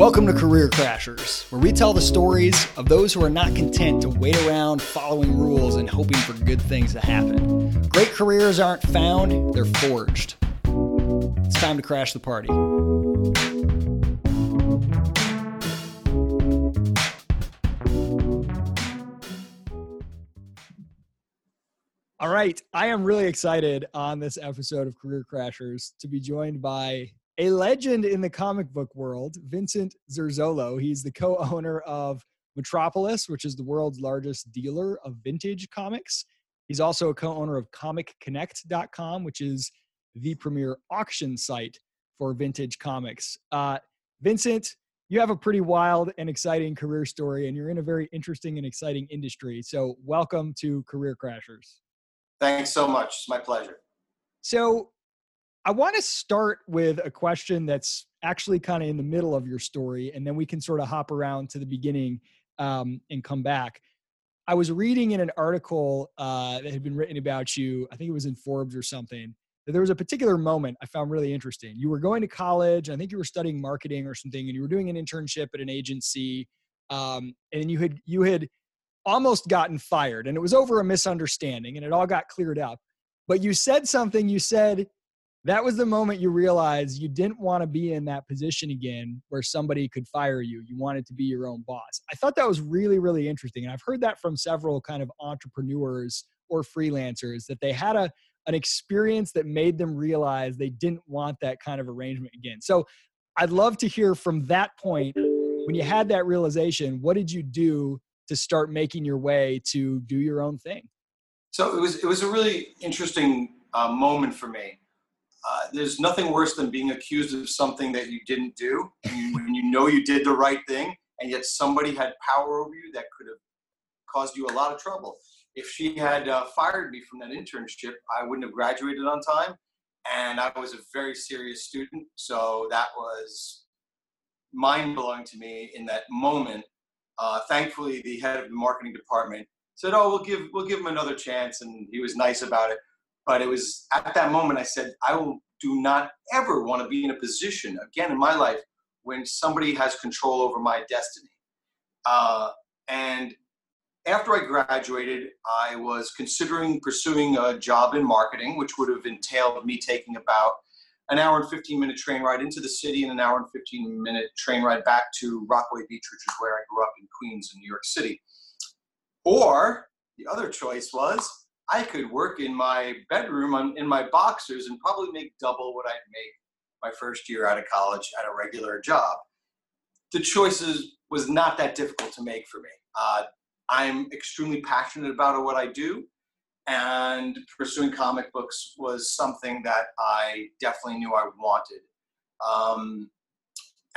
Welcome to Career Crashers, where we tell the stories of those who are not content to wait around following rules and hoping for good things to happen. Great careers aren't found, they're forged. It's time to crash the party. All right. I am really excited on this episode of Career Crashers to be joined by a legend in the comic book world, Vincent Zurzolo. He's the co owner of Metropolis, which is the world's largest dealer of vintage comics. He's also a co owner of ComicConnect.com, which is the premier auction site for vintage comics. Uh, Vincent, you have a pretty wild and exciting career story, and you're in a very interesting and exciting industry. So, welcome to Career Crashers. Thanks so much. It's my pleasure. So, I want to start with a question that's actually kind of in the middle of your story, and then we can sort of hop around to the beginning um, and come back. I was reading in an article uh, that had been written about you, I think it was in Forbes or something, that there was a particular moment I found really interesting. You were going to college, I think you were studying marketing or something, and you were doing an internship at an agency, um, and you had you had almost gotten fired and it was over a misunderstanding and it all got cleared up but you said something you said that was the moment you realized you didn't want to be in that position again where somebody could fire you you wanted to be your own boss i thought that was really really interesting and i've heard that from several kind of entrepreneurs or freelancers that they had a an experience that made them realize they didn't want that kind of arrangement again so i'd love to hear from that point when you had that realization what did you do to start making your way to do your own thing? So it was it was a really interesting uh, moment for me. Uh, there's nothing worse than being accused of something that you didn't do, when you know you did the right thing, and yet somebody had power over you that could have caused you a lot of trouble. If she had uh, fired me from that internship, I wouldn't have graduated on time, and I was a very serious student, so that was mind blowing to me in that moment uh, thankfully, the head of the marketing department said, "Oh, we'll give we'll give him another chance," and he was nice about it. But it was at that moment I said, "I will do not ever want to be in a position again in my life when somebody has control over my destiny." Uh, and after I graduated, I was considering pursuing a job in marketing, which would have entailed me taking about an hour and 15 minute train ride into the city and an hour and 15 minute train ride back to Rockaway Beach, which is where I grew up in Queens in New York City. Or the other choice was I could work in my bedroom on, in my boxers and probably make double what I'd make my first year out of college at a regular job. The choices was not that difficult to make for me. Uh, I'm extremely passionate about what I do and pursuing comic books was something that I definitely knew I wanted. Um,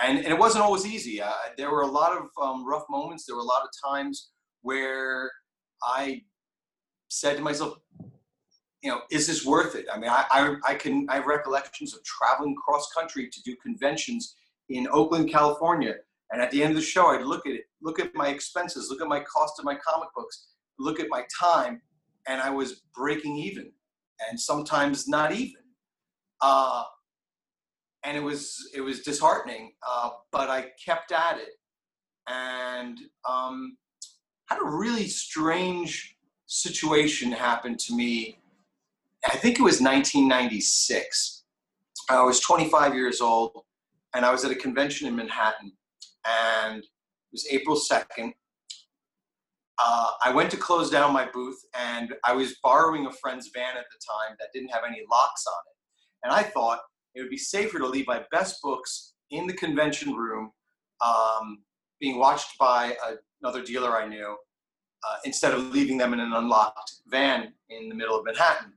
and, and, it wasn't always easy. Uh, there were a lot of um, rough moments. There were a lot of times where I said to myself, you know, is this worth it? I mean, I, I, I can, I have recollections of traveling cross country to do conventions in Oakland, California. And at the end of the show, I'd look at it, look at my expenses, look at my cost of my comic books, look at my time, and I was breaking even, and sometimes not even. Uh, and it was it was disheartening, uh, but I kept at it, and um, had a really strange situation happened to me. I think it was 1996. I was 25 years old, and I was at a convention in Manhattan, and it was April 2nd, uh, I went to close down my booth and I was borrowing a friend's van at the time that didn't have any locks on it. And I thought it would be safer to leave my best books in the convention room, um, being watched by a, another dealer I knew, uh, instead of leaving them in an unlocked van in the middle of Manhattan.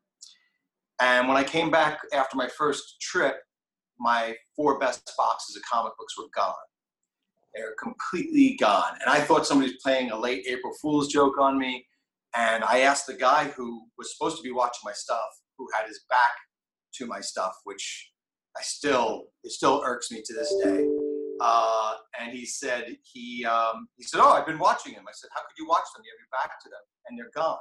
And when I came back after my first trip, my four best boxes of comic books were gone. They're completely gone. And I thought somebody was playing a late April Fool's joke on me. And I asked the guy who was supposed to be watching my stuff, who had his back to my stuff, which I still, it still irks me to this day. Uh, and he said, he, um, he said, oh, I've been watching them. I said, how could you watch them? You have your back to them and they're gone.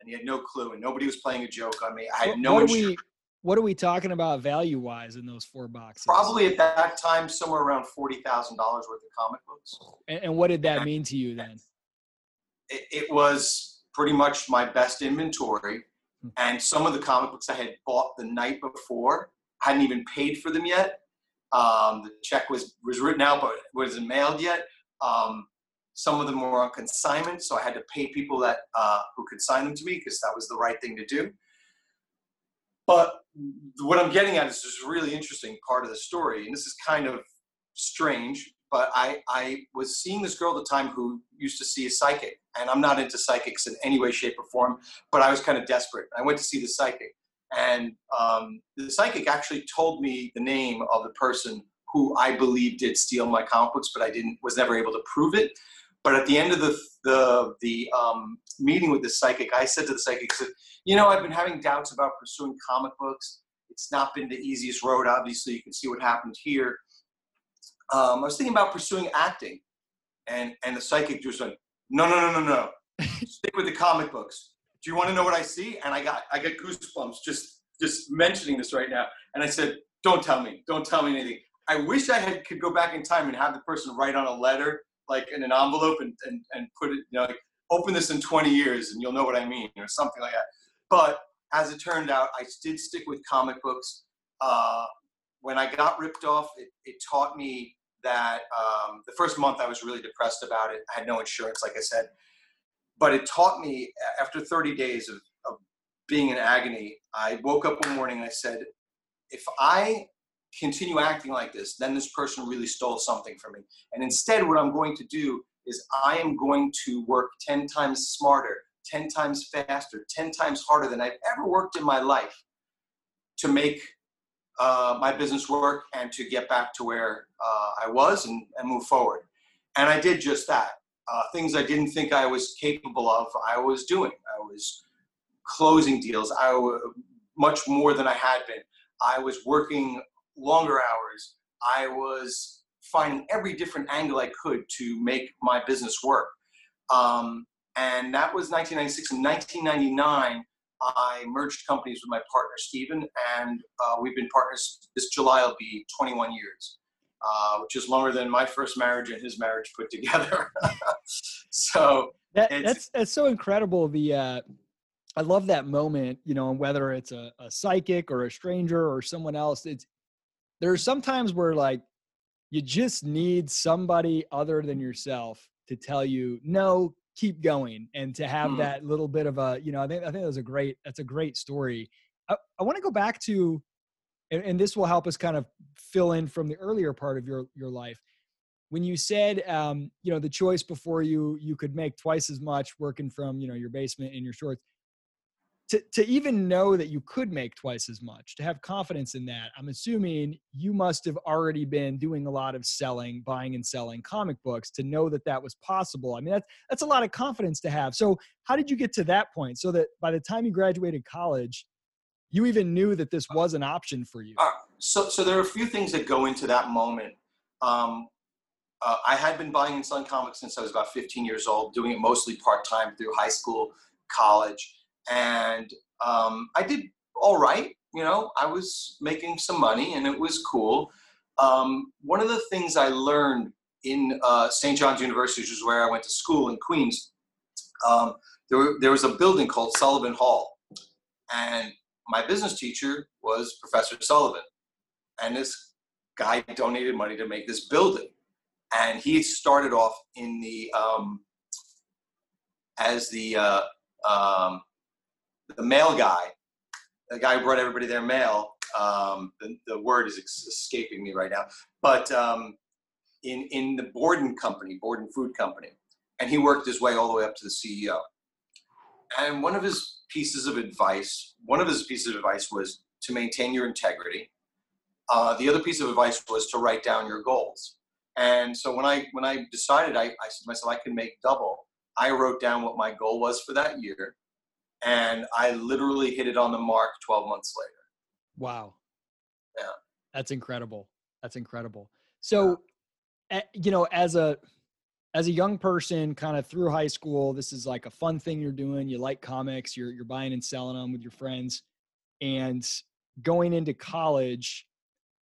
And he had no clue and nobody was playing a joke on me. I had what, no what are we what are we talking about value wise in those four boxes? Probably at that time, somewhere around forty thousand dollars worth of comic books. And, and, what did that mean to you then? It, it was pretty much my best inventory, hmm. and some of the comic books I had bought the night before hadn't even paid for them yet. Um, the check was was written out, but wasn't mailed yet. Um, some of them were on consignment, so I had to pay people that uh, who could sign them to me because that was the right thing to do. But what I'm getting at is this really interesting part of the story, and this is kind of strange. But I, I was seeing this girl at the time who used to see a psychic, and I'm not into psychics in any way, shape, or form. But I was kind of desperate. I went to see the psychic, and um, the psychic actually told me the name of the person who I believe did steal my comic books, but I didn't was never able to prove it. But at the end of the the the um, meeting with the psychic, I said to the psychic, said, "You know, I've been having doubts about pursuing comic books. It's not been the easiest road. Obviously, you can see what happened here. Um, I was thinking about pursuing acting." And and the psychic just went, "No, no, no, no, no. Stick with the comic books do you want to know what I see? And I got I got goosebumps just just mentioning this right now. And I said, don't tell me, don't tell me anything. I wish I had could go back in time and have the person write on a letter, like in an envelope, and and, and put it, you know, like open this in 20 years and you'll know what I mean, or something like that. But as it turned out, I did stick with comic books. Uh, when I got ripped off, it, it taught me that um, the first month I was really depressed about it. I had no insurance, like I said but it taught me after 30 days of, of being in agony i woke up one morning and i said if i continue acting like this then this person really stole something from me. And instead what i'm going to do is i am going to work 10 times smarter 10 times faster 10 times harder than i've ever worked in my life to make uh, my business work and to get back to where uh, i was and, and move forward. And i did just that uh, things I didn't think I was capable of, I was doing. I was closing deals. I was much more than I had been. I was working longer hours. I was finding every different angle I could to make my business work. Um, and that was 1996. In 1999, I merged companies with my partner Stephen, and uh, we've been partners. This July will be 21 years uh, which is longer than my first marriage and his marriage put together. so that, that's that's so incredible. The uh, I love that moment. You know, whether it's a, a psychic or a stranger or someone else, it's there's sometimes where like you just need somebody other than yourself to tell you no keep going and to have hmm. that little bit of a you know i think i think that's a great that's a great story i, I want to go back to and, and this will help us kind of fill in from the earlier part of your your life. When you said um, you know the choice before you you could make twice as much working from you know your basement in your shorts to, to even know that you could make twice as much to have confidence in that i'm assuming you must have already been doing a lot of selling buying and selling comic books to know that that was possible. I mean that's that's a lot of confidence to have. So how did you get to that point so that by the time you graduated college you even knew that this was an option for you. Uh, so, so there are a few things that go into that moment. Um, uh, I had been buying and selling comics since I was about 15 years old, doing it mostly part time through high school, college, and um, I did all right. You know, I was making some money, and it was cool. Um, one of the things I learned in uh, St. John's University, which is where I went to school in Queens, um, there, there was a building called Sullivan Hall, and my business teacher was Professor Sullivan. And this guy donated money to make this building. And he started off in the, um, as the, uh, um, the mail guy, the guy who brought everybody their mail. Um, the, the word is escaping me right now, but um, in, in the Borden company, Borden Food Company. And he worked his way all the way up to the CEO. And one of his pieces of advice. One of his pieces of advice was to maintain your integrity. Uh, the other piece of advice was to write down your goals. And so when I when I decided, I, I said to myself, I can make double. I wrote down what my goal was for that year, and I literally hit it on the mark 12 months later. Wow. Yeah. That's incredible. That's incredible. So, yeah. you know, as a as a young person kind of through high school this is like a fun thing you're doing you like comics you're you're buying and selling them with your friends and going into college,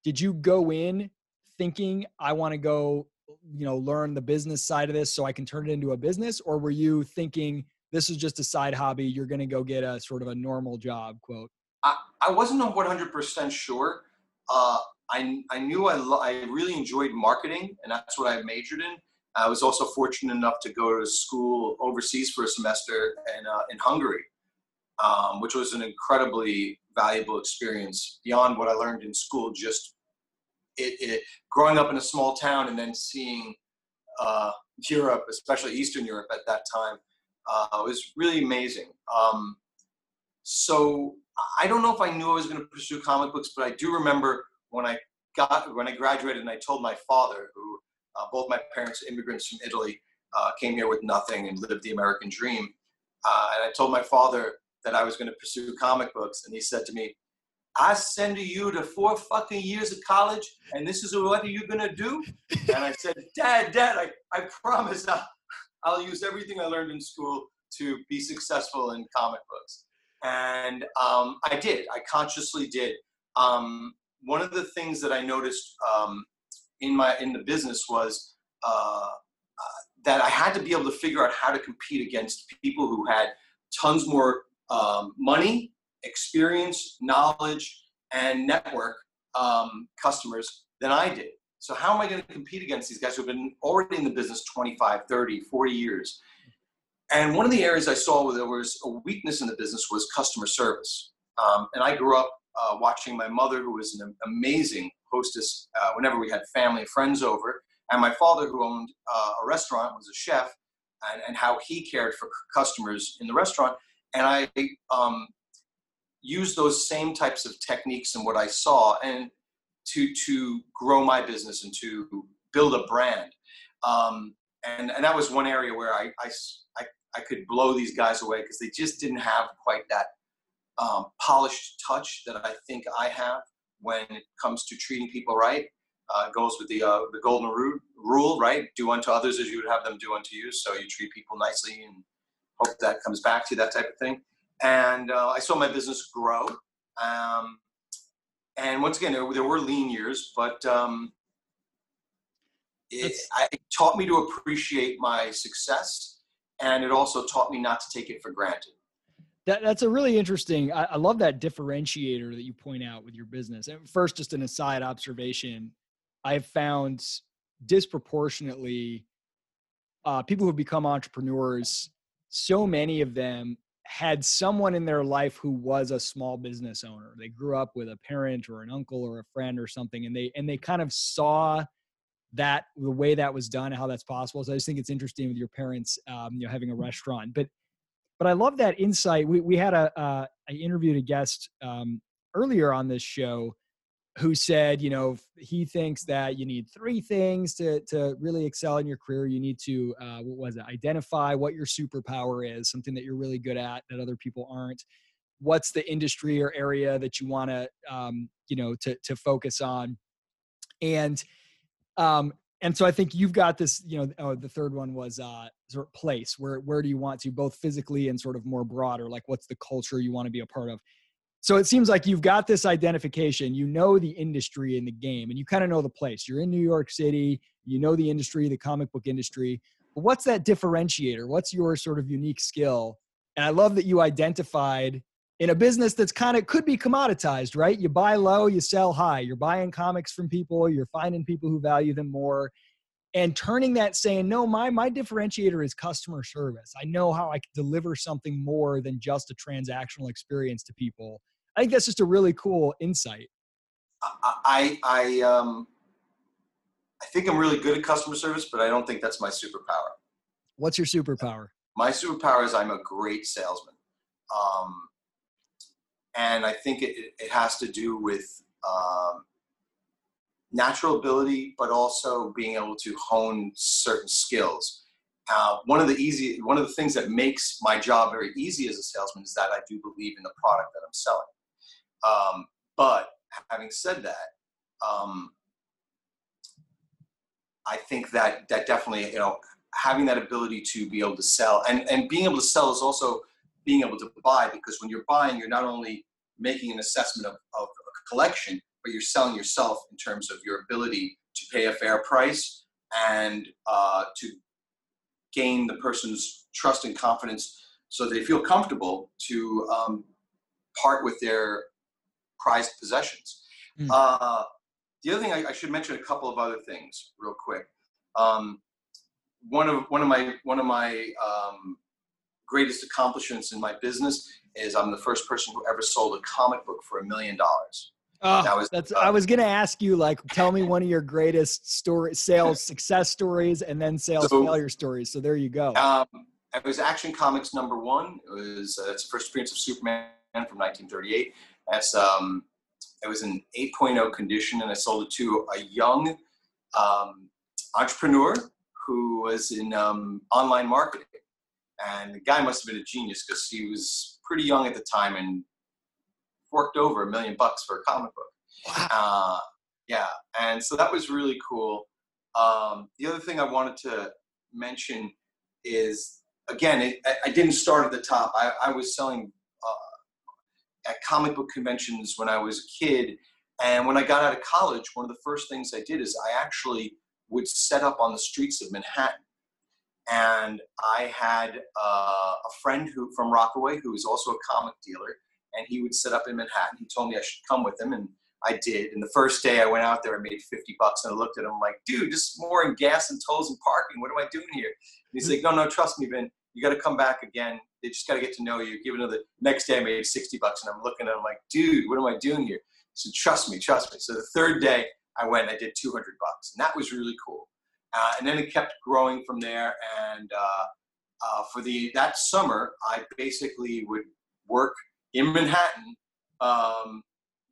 did you go in thinking I want to go, you know, learn the business side of this so I can turn it into a business? Or were you thinking this is just a side hobby? You're going to go get a sort of a normal job, quote? I, I wasn't 100% sure. Uh, I, I knew I, lo- I really enjoyed marketing, and that's what I majored in. I was also fortunate enough to go to school overseas for a semester in, uh, in Hungary, um, which was an incredibly valuable experience beyond what I learned in school. Just it, it growing up in a small town and then seeing uh, Europe, especially Eastern Europe at that time, uh, was really amazing. Um, so I don't know if I knew I was going to pursue comic books, but I do remember when I got when I graduated and I told my father, who uh, both my parents, immigrants from Italy, uh, came here with nothing and lived the American dream. Uh, and I told my father that I was going to pursue comic books, and he said to me, "I send you to four fucking years of college, and this is what are you're going to do?" and I said, "Dad, Dad, I, I promise I'll, I'll use everything I learned in school to be successful in comic books." And um, I did. I consciously did. Um, one of the things that I noticed um, in my in the business was uh, uh, that I had to be able to figure out how to compete against people who had tons more um, money, experience, knowledge, and network um, customers than I did. So how am I going to compete against these guys who have been already in the business 25, 30, 40 years? And one of the areas I saw where there was a weakness in the business was customer service. Um, and I grew up uh, watching my mother, who was an amazing hostess uh, whenever we had family friends over, and my father, who owned uh, a restaurant, was a chef, and, and, how he cared for customers in the restaurant. And I um, used those same types of techniques and what I saw, and to to grow my business and to build a brand. Um, and, and that was one area where I, I, I, I could blow these guys away because they just didn't have quite that um, polished touch that I think I have when it comes to treating people right. Uh, goes with the uh, the golden rule, right? Do unto others as you would have them do unto you. So you treat people nicely and hope that comes back to you, that type of thing. And uh, I saw my business grow. Um, and once again, there, there, were lean years, but um, it, it taught me to appreciate my success, and it also taught me not to take it for granted. That, that's a really interesting. I, I, love that differentiator that you point out with your business. And first, just an aside observation, I have found disproportionately uh, people who become entrepreneurs. So many of them had someone in their life who was a small business owner. They grew up with a parent or an uncle or a friend or something, and they and they kind of saw that the way that was done, and how that's possible. So I just think it's interesting with your parents, um, you know, having a restaurant, but but I love that insight. We we had a uh, I interviewed a guest um, earlier on this show who said, you know, he thinks that you need three things to to really excel in your career. You need to uh, what was it? Identify what your superpower is, something that you're really good at that other people aren't. What's the industry or area that you want to um, you know to to focus on, and um, and so I think you've got this. You know, oh, the third one was uh, sort of place where where do you want to both physically and sort of more broader like what's the culture you want to be a part of? So it seems like you've got this identification you know the industry in the game and you kind of know the place. You're in new york city you know the industry the comic book industry. But what's that differentiator? What's your sort of unique skill? And i love that you identified in a business that's kind of could be commoditized right? You buy low you sell high. You're buying comics from people you're finding people who value them more and turning that saying no my my differentiator is customer service. I know how i can deliver something more than just a transactional experience to people. I think that's just a really cool insight. I i um i think i'm really good at customer service but i don't think that's my superpower. What's your superpower? my superpower is i'm a great salesman. Um and i think it, it has to do with um natural ability, but also being able to hone certain skills. Uh, one of the easy, one of the things that makes my job very easy as a salesman is that I do believe in the product that I'm selling. Um, but having said that, um, I think that that definitely, you know, having that ability to be able to sell and, and being able to sell is also being able to buy because when you're buying, you're not only making an assessment of, of a collection, but you're selling yourself in terms of your ability to pay a fair price and uh, to gain the person's trust and confidence so they feel comfortable to um, part with their prized possessions. Mm. Uh, the other thing I, I, should mention a couple of other things real quick. Um, one of one of my one of my um, greatest accomplishments in my business is I'm the first person who ever sold a comic book for a million dollars. Oh, that was, that's. Uh, I was gonna ask you, like, tell me one of your greatest story sales success stories, and then sales so, failure stories. So there you go. Um, it was Action Comics number one. It was uh, it's the first appearance of Superman from 1938. That's um, it was an 8.0 condition, and I sold it to a young um, entrepreneur who was in um, online marketing. And the guy must have been a genius because he was pretty young at the time and forked over a million bucks for a comic book. Wow. Uh, yeah, and so that was really cool. Um, the other thing I wanted to mention is again, it, I, didn't start at the top. I, I was selling uh, at comic book conventions when I was a kid. And when I got out of college, one of the first things I did is I actually would set up on the streets of Manhattan. And I had uh, a friend who from Rockaway who was also a comic dealer, and he would set up in Manhattan. He told me I should come with him, and I did. And the first day I went out there, I made 50 bucks, and I looked at him like, dude, just more in gas and tolls and parking. What am I doing here? And he's like, no, no, trust me, Vin. You got to come back again. They just got to get to know you. Give another. Next day I made 60 bucks, and I'm looking at him like, dude, what am I doing here? He said, trust me, trust me. So the third day I went, I did 200 bucks, and that was really cool. Uh, and then it kept growing from there. And uh, uh, for the that summer, I basically would work in Manhattan, um,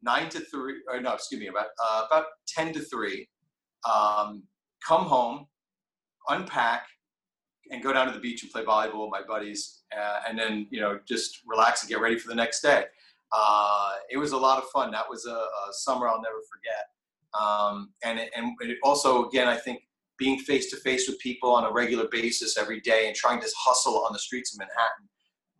nine to three, or no, excuse me, about uh, about ten to three. Um, come home, unpack, and go down to the beach and play volleyball with my buddies, uh, and then you know just relax and get ready for the next day. Uh, it was a lot of fun. That was a, a summer I'll never forget. Um, and and it also again I think being face to face with people on a regular basis every day and trying to hustle on the streets of Manhattan,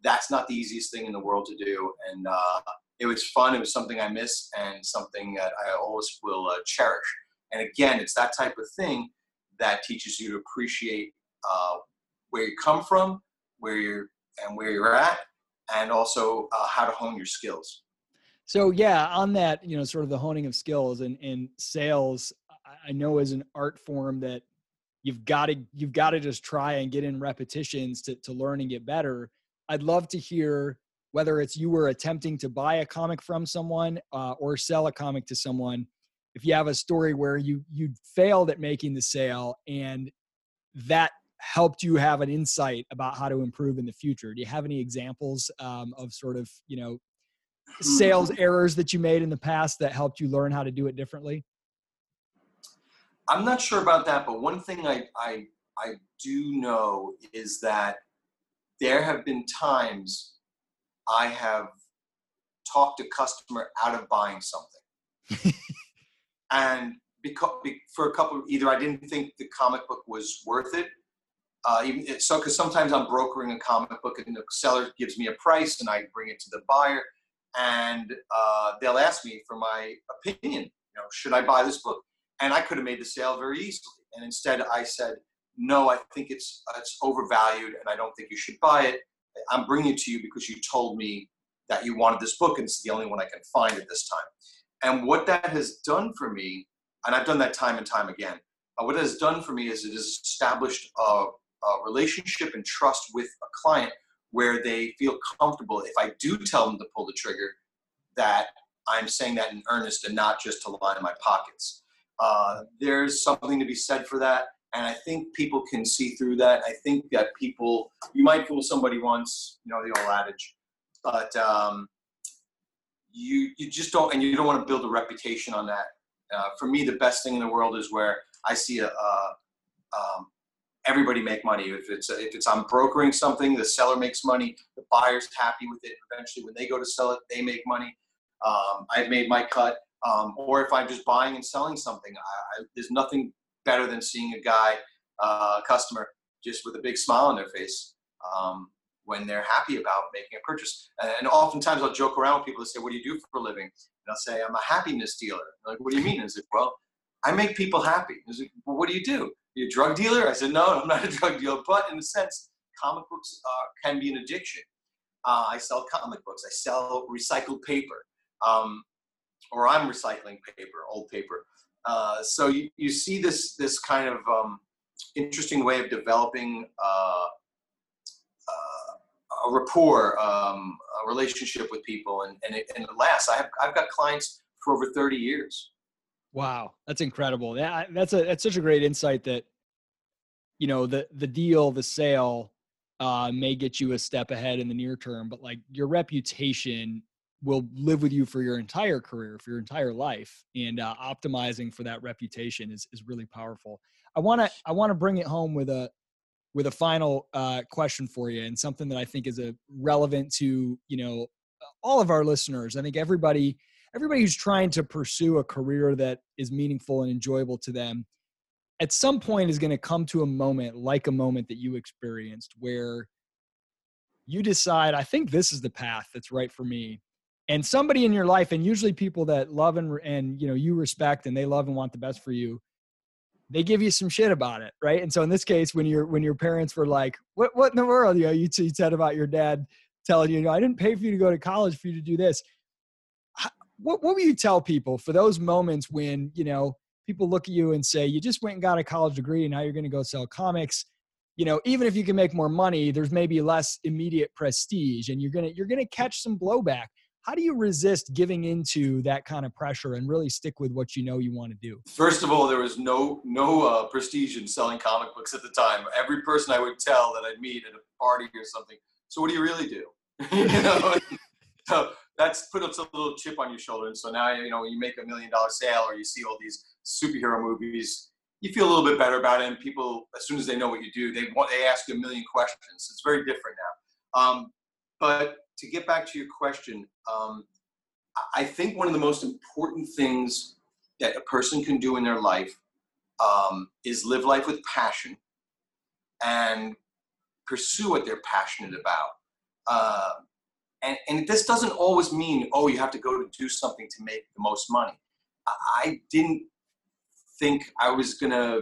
that's not the easiest thing in the world to do. And uh, it was fun. It was something I miss and something that I always will uh, cherish. And again, it's that type of thing that teaches you to appreciate uh, where you come from, where you're and where you're at, and also uh, how to hone your skills. So yeah, on that, you know, sort of the honing of skills and, and sales, I know is an art form that you've got to you've got to just try and get in repetitions to to learn and get better. I'd love to hear whether it's you were attempting to buy a comic from someone uh, or sell a comic to someone. If you have a story where you you failed at making the sale and that helped you have an insight about how to improve in the future. Do you have any examples um, of sort of you know sales errors that you made in the past that helped you learn how to do it differently? I'm not sure about that, but one thing I, I, I do know is that there have been times I have talked a customer out of buying something. and because for a couple either I didn't think the comic book was worth it. Uh, even so, because sometimes I'm brokering a comic book and the seller gives me a price and I bring it to the buyer, and uh, they'll ask me for my opinion. You know, should I buy this book? and I could have made the sale very easily. And instead, I said, "No, I think it's it's overvalued, and I don't think you should buy it. I'm bringing it to you because you told me that you wanted this book, and it's the only one I can find at this time." And what that has done for me, and I've done that time and time again. Uh, what it has done for me is it has established a, a relationship and trust with a client where they feel comfortable if I do tell them to pull the trigger, that I'm saying that in earnest and not just to line my pockets. Uh, there's something to be said for that. And I think people can see through that. I think that people, you might fool somebody once, you know, the old adage, but um, you, you just don't, and you don't want to build a reputation on that. Uh, for me, the best thing in the world is where I see a, a um, everybody make money. If it's if it's I'm brokering something, the seller makes money, the buyer's happy with it. Eventually, when they go to sell it, they make money. Um, I've made my cut um, or if I'm just buying and selling something. I, I, there's nothing better than seeing a guy, uh, customer, just with a big smile on their face. Um, when they're happy about making a purchase. And oftentimes I'll joke around with people and say, What do you do for a living? And I'll say, I'm a happiness dealer. They're like, what do you mean? I said, Well, I make people happy. I said, well, what do you do? you a drug dealer? I said, No, I'm not a drug dealer. But in a sense, comic books uh, can be an addiction. Uh, I sell comic books, I sell recycled paper, um, or I'm recycling paper, old paper. Uh, so you, you see this, this kind of um, interesting way of developing uh, a rapport, um, a relationship with people, and and it, and it lasts. I have I've got clients for over thirty years. Wow, that's incredible. That, that's a that's such a great insight that you know the the deal, the sale uh, may get you a step ahead in the near term, but like your reputation will live with you for your entire career, for your entire life, and uh, optimizing for that reputation is is really powerful. I want to I want to bring it home with a with a final uh, question for you and something that I think is a relevant to you know all of our listeners. I think everybody everybody who's trying to pursue a career that is meaningful and enjoyable to them at some point is going to come to a moment like a moment that you experienced where you decide I think this is the path that's right for me and somebody in your life and usually people that love and and you know you respect and they love and want the best for you they give you some shit about it, right? And so in this case, when your when your parents were like, "What what in the world?" You know, you, you said about your dad telling you, "You know, I didn't pay for you to go to college for you to do this." What what would you tell people for those moments when you know people look at you and say, "You just went and got a college degree, and now you're going to go sell comics." You know, even if you can make more money, there's maybe less immediate prestige, and you're gonna you're gonna catch some blowback how do you resist giving into that kind of pressure and really stick with what you know you want to do? First of all there was no no uh, prestige in selling comic books at the time. Every person i would tell that i'd meet at a party or something so what do you really do? You know? So that's put up a little chip on your shoulder. And so now you know when you make a million dollar sale or you see all these superhero movies you feel a little bit better about it. And people as soon as they know what you do they want they ask you a million questions. It's very different now. Um, but to get back to your question, um, I think one of the most important things that a person can do in their life um, is live life with passion and pursue what they're passionate about. Uh, and, and this doesn't always mean, oh, you have to go to do something to make the most money. I didn't think I was gonna.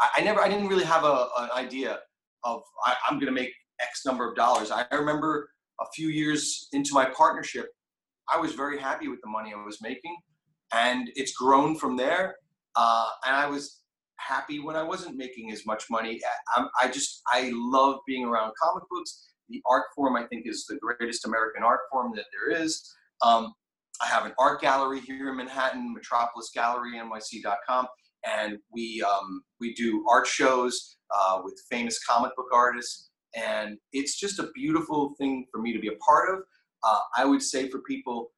I, I never. I didn't really have a, an idea of I, I'm gonna make X number of dollars. I remember a few years into my partnership, I was very happy with the money I was making, and it's grown from there. Uh, and I was happy when I wasn't making as much money. I, I, just I love being around comic books. The art form I think is the greatest American art form that there is. Um, I have an art gallery here in Manhattan, Metropolis Gallery, NYC.com, and we um, we do art shows uh, with famous comic book artists and it's just a beautiful thing for me to be a part of. Uh, I would say for people,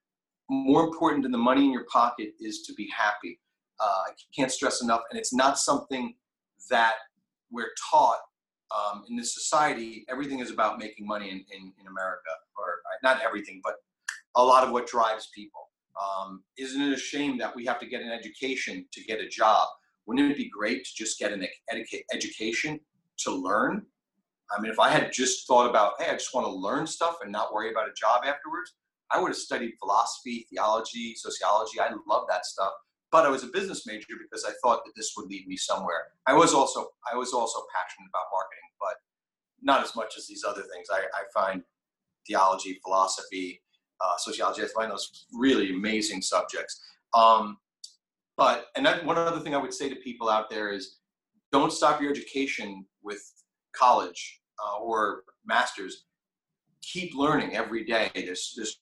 more important than the money in your pocket is to be happy. Uh, I can't stress enough, and it's not something that we're taught um, in this society. Everything is about making money in, in, in, America, or uh, not everything, but a lot of what drives people. Um, isn't it a shame that we have to get an education to get a job? Wouldn't it be great to just get an educa- education to learn I mean, if I had just thought about, hey, I just want to learn stuff and not worry about a job afterwards, I would have studied philosophy, theology, sociology. I love that stuff. But I was a business major because I thought that this would lead me somewhere. I was also I was also passionate about marketing, but not as much as these other things. I, I find theology, philosophy, uh, sociology. I find those really amazing subjects. Um, but and that, one other thing I would say to people out there is, don't stop your education with college uh, or masters, keep learning every day. There's, there's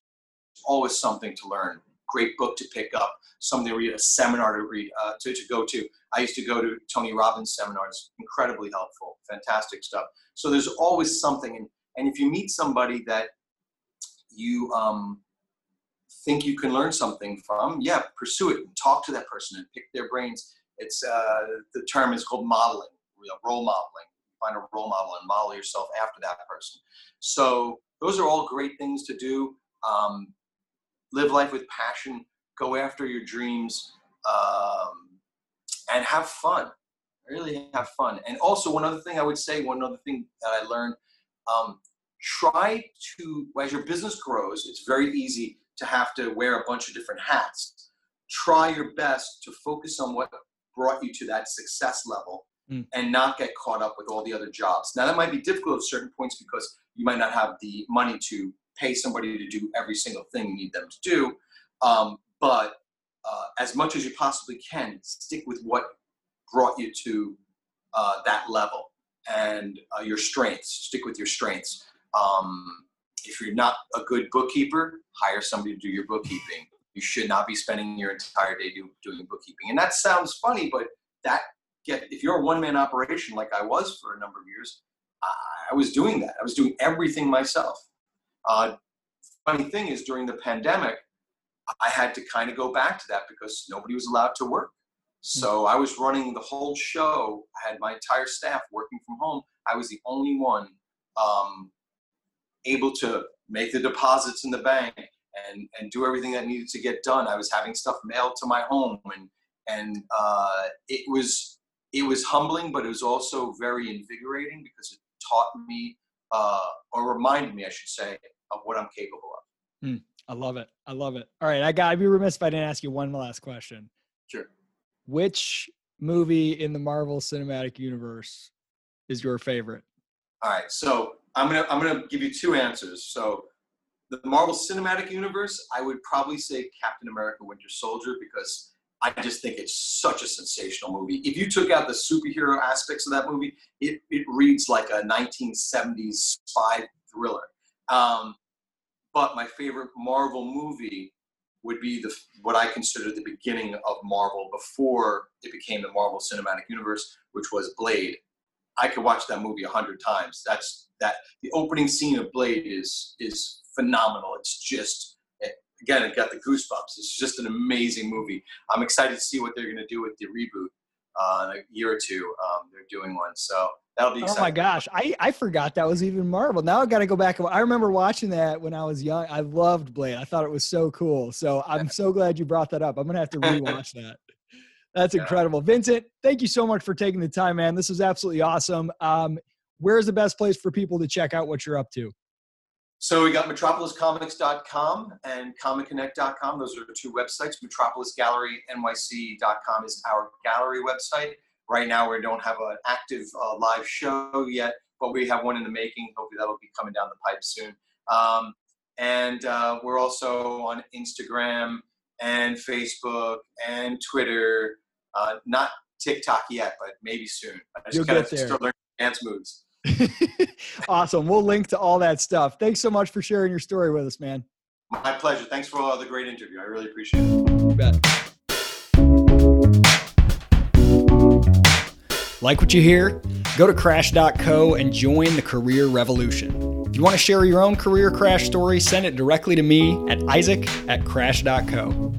always something to learn. Great book to pick up, something to read, a seminar to read, uh, to, to go to. I used to go to Tony Robbins seminars, incredibly helpful, fantastic stuff. So there's always something. And, and if you meet somebody that you um, think you can learn something from, yeah, pursue it and talk to that person and pick their brains. It's uh, the term is called modeling, role modeling find a role model and model yourself after that person. So those are all great things to do. Um, live life with passion. Go after your dreams, um, and have fun. Really have fun. And also, one other thing I would say, one other thing that I learned, um, try to, as your business grows, it's very easy to have to wear a bunch of different hats. Try your best to focus on what brought you to that success level mm. and not get caught up with all the other jobs. Now, that might be difficult at certain points because you might not have the money to pay somebody to do every single thing you need them to do. Um, but uh, as much as you possibly can, stick with what brought you to uh, that level and uh, your strengths. Stick with your strengths. Um, if you're not a good bookkeeper, hire somebody to do your bookkeeping. You should not be spending your entire day do, doing bookkeeping. And that sounds funny, but that get if you're a one man operation like I was for a number of years, I was doing that. I was doing everything myself. Uh, funny thing is, during the pandemic, I had to kind of go back to that because nobody was allowed to work. So I was running the whole show. I had my entire staff working from home. I was the only one um, able to make the deposits in the bank and, and do everything that needed to get done. I was having stuff mailed to my home, and and uh, it was it was humbling, but it was also very invigorating because it taught me uh, or reminded me, I should say, of what I'm capable of. Mm, I love it. I love it. All right, I got. I'd be remiss if I didn't ask you one last question. Sure. Which movie in the Marvel Cinematic Universe is your favorite? All right, so I'm gonna I'm gonna give you two answers. So the Marvel Cinematic Universe, I would probably say Captain America: Winter Soldier because I just think it's such a sensational movie. If you took out the superhero aspects of that movie, it, it reads like a 1970s spy thriller. Um, but my favorite Marvel movie would be the what I consider the beginning of Marvel before it became the Marvel Cinematic Universe, which was Blade. I could watch that movie a hundred times. That's that the opening scene of Blade is is phenomenal. It's just again, it got the goosebumps. It's just an amazing movie. I'm excited to see what they're going to do with the reboot. Uh, in a year or two, um, they're doing one, so that'll be. Exciting. Oh my gosh, I, I forgot that was even Marvel. Now I got to go back. I remember watching that when I was young. I loved Blade. I thought it was so cool. So I'm so glad you brought that up. I'm gonna have to rewatch that. That's incredible, Vincent. Thank you so much for taking the time, man. This is absolutely awesome. Um, where's the best place for people to check out what you're up to? So we got metropoliscomics.com and comicconnect.com. Those are the two websites. MetropolisGalleryNYC.com is our gallery website. Right now, we don't have an active uh, live show yet, but we have one in the making. Hopefully, that'll be coming down the pipe soon. Um, and uh, we're also on Instagram and Facebook and Twitter. Uh, not TikTok yet, but maybe soon. I just You'll kind of still learning dance moves. awesome. We'll link to all that stuff. Thanks so much for sharing your story with us, man. My pleasure. Thanks for the great interview. I really appreciate it. You bet. Like what you hear? Go to crash.co and join the career revolution. If you want to share your own career crash story, send it directly to me at isaac at crash.co.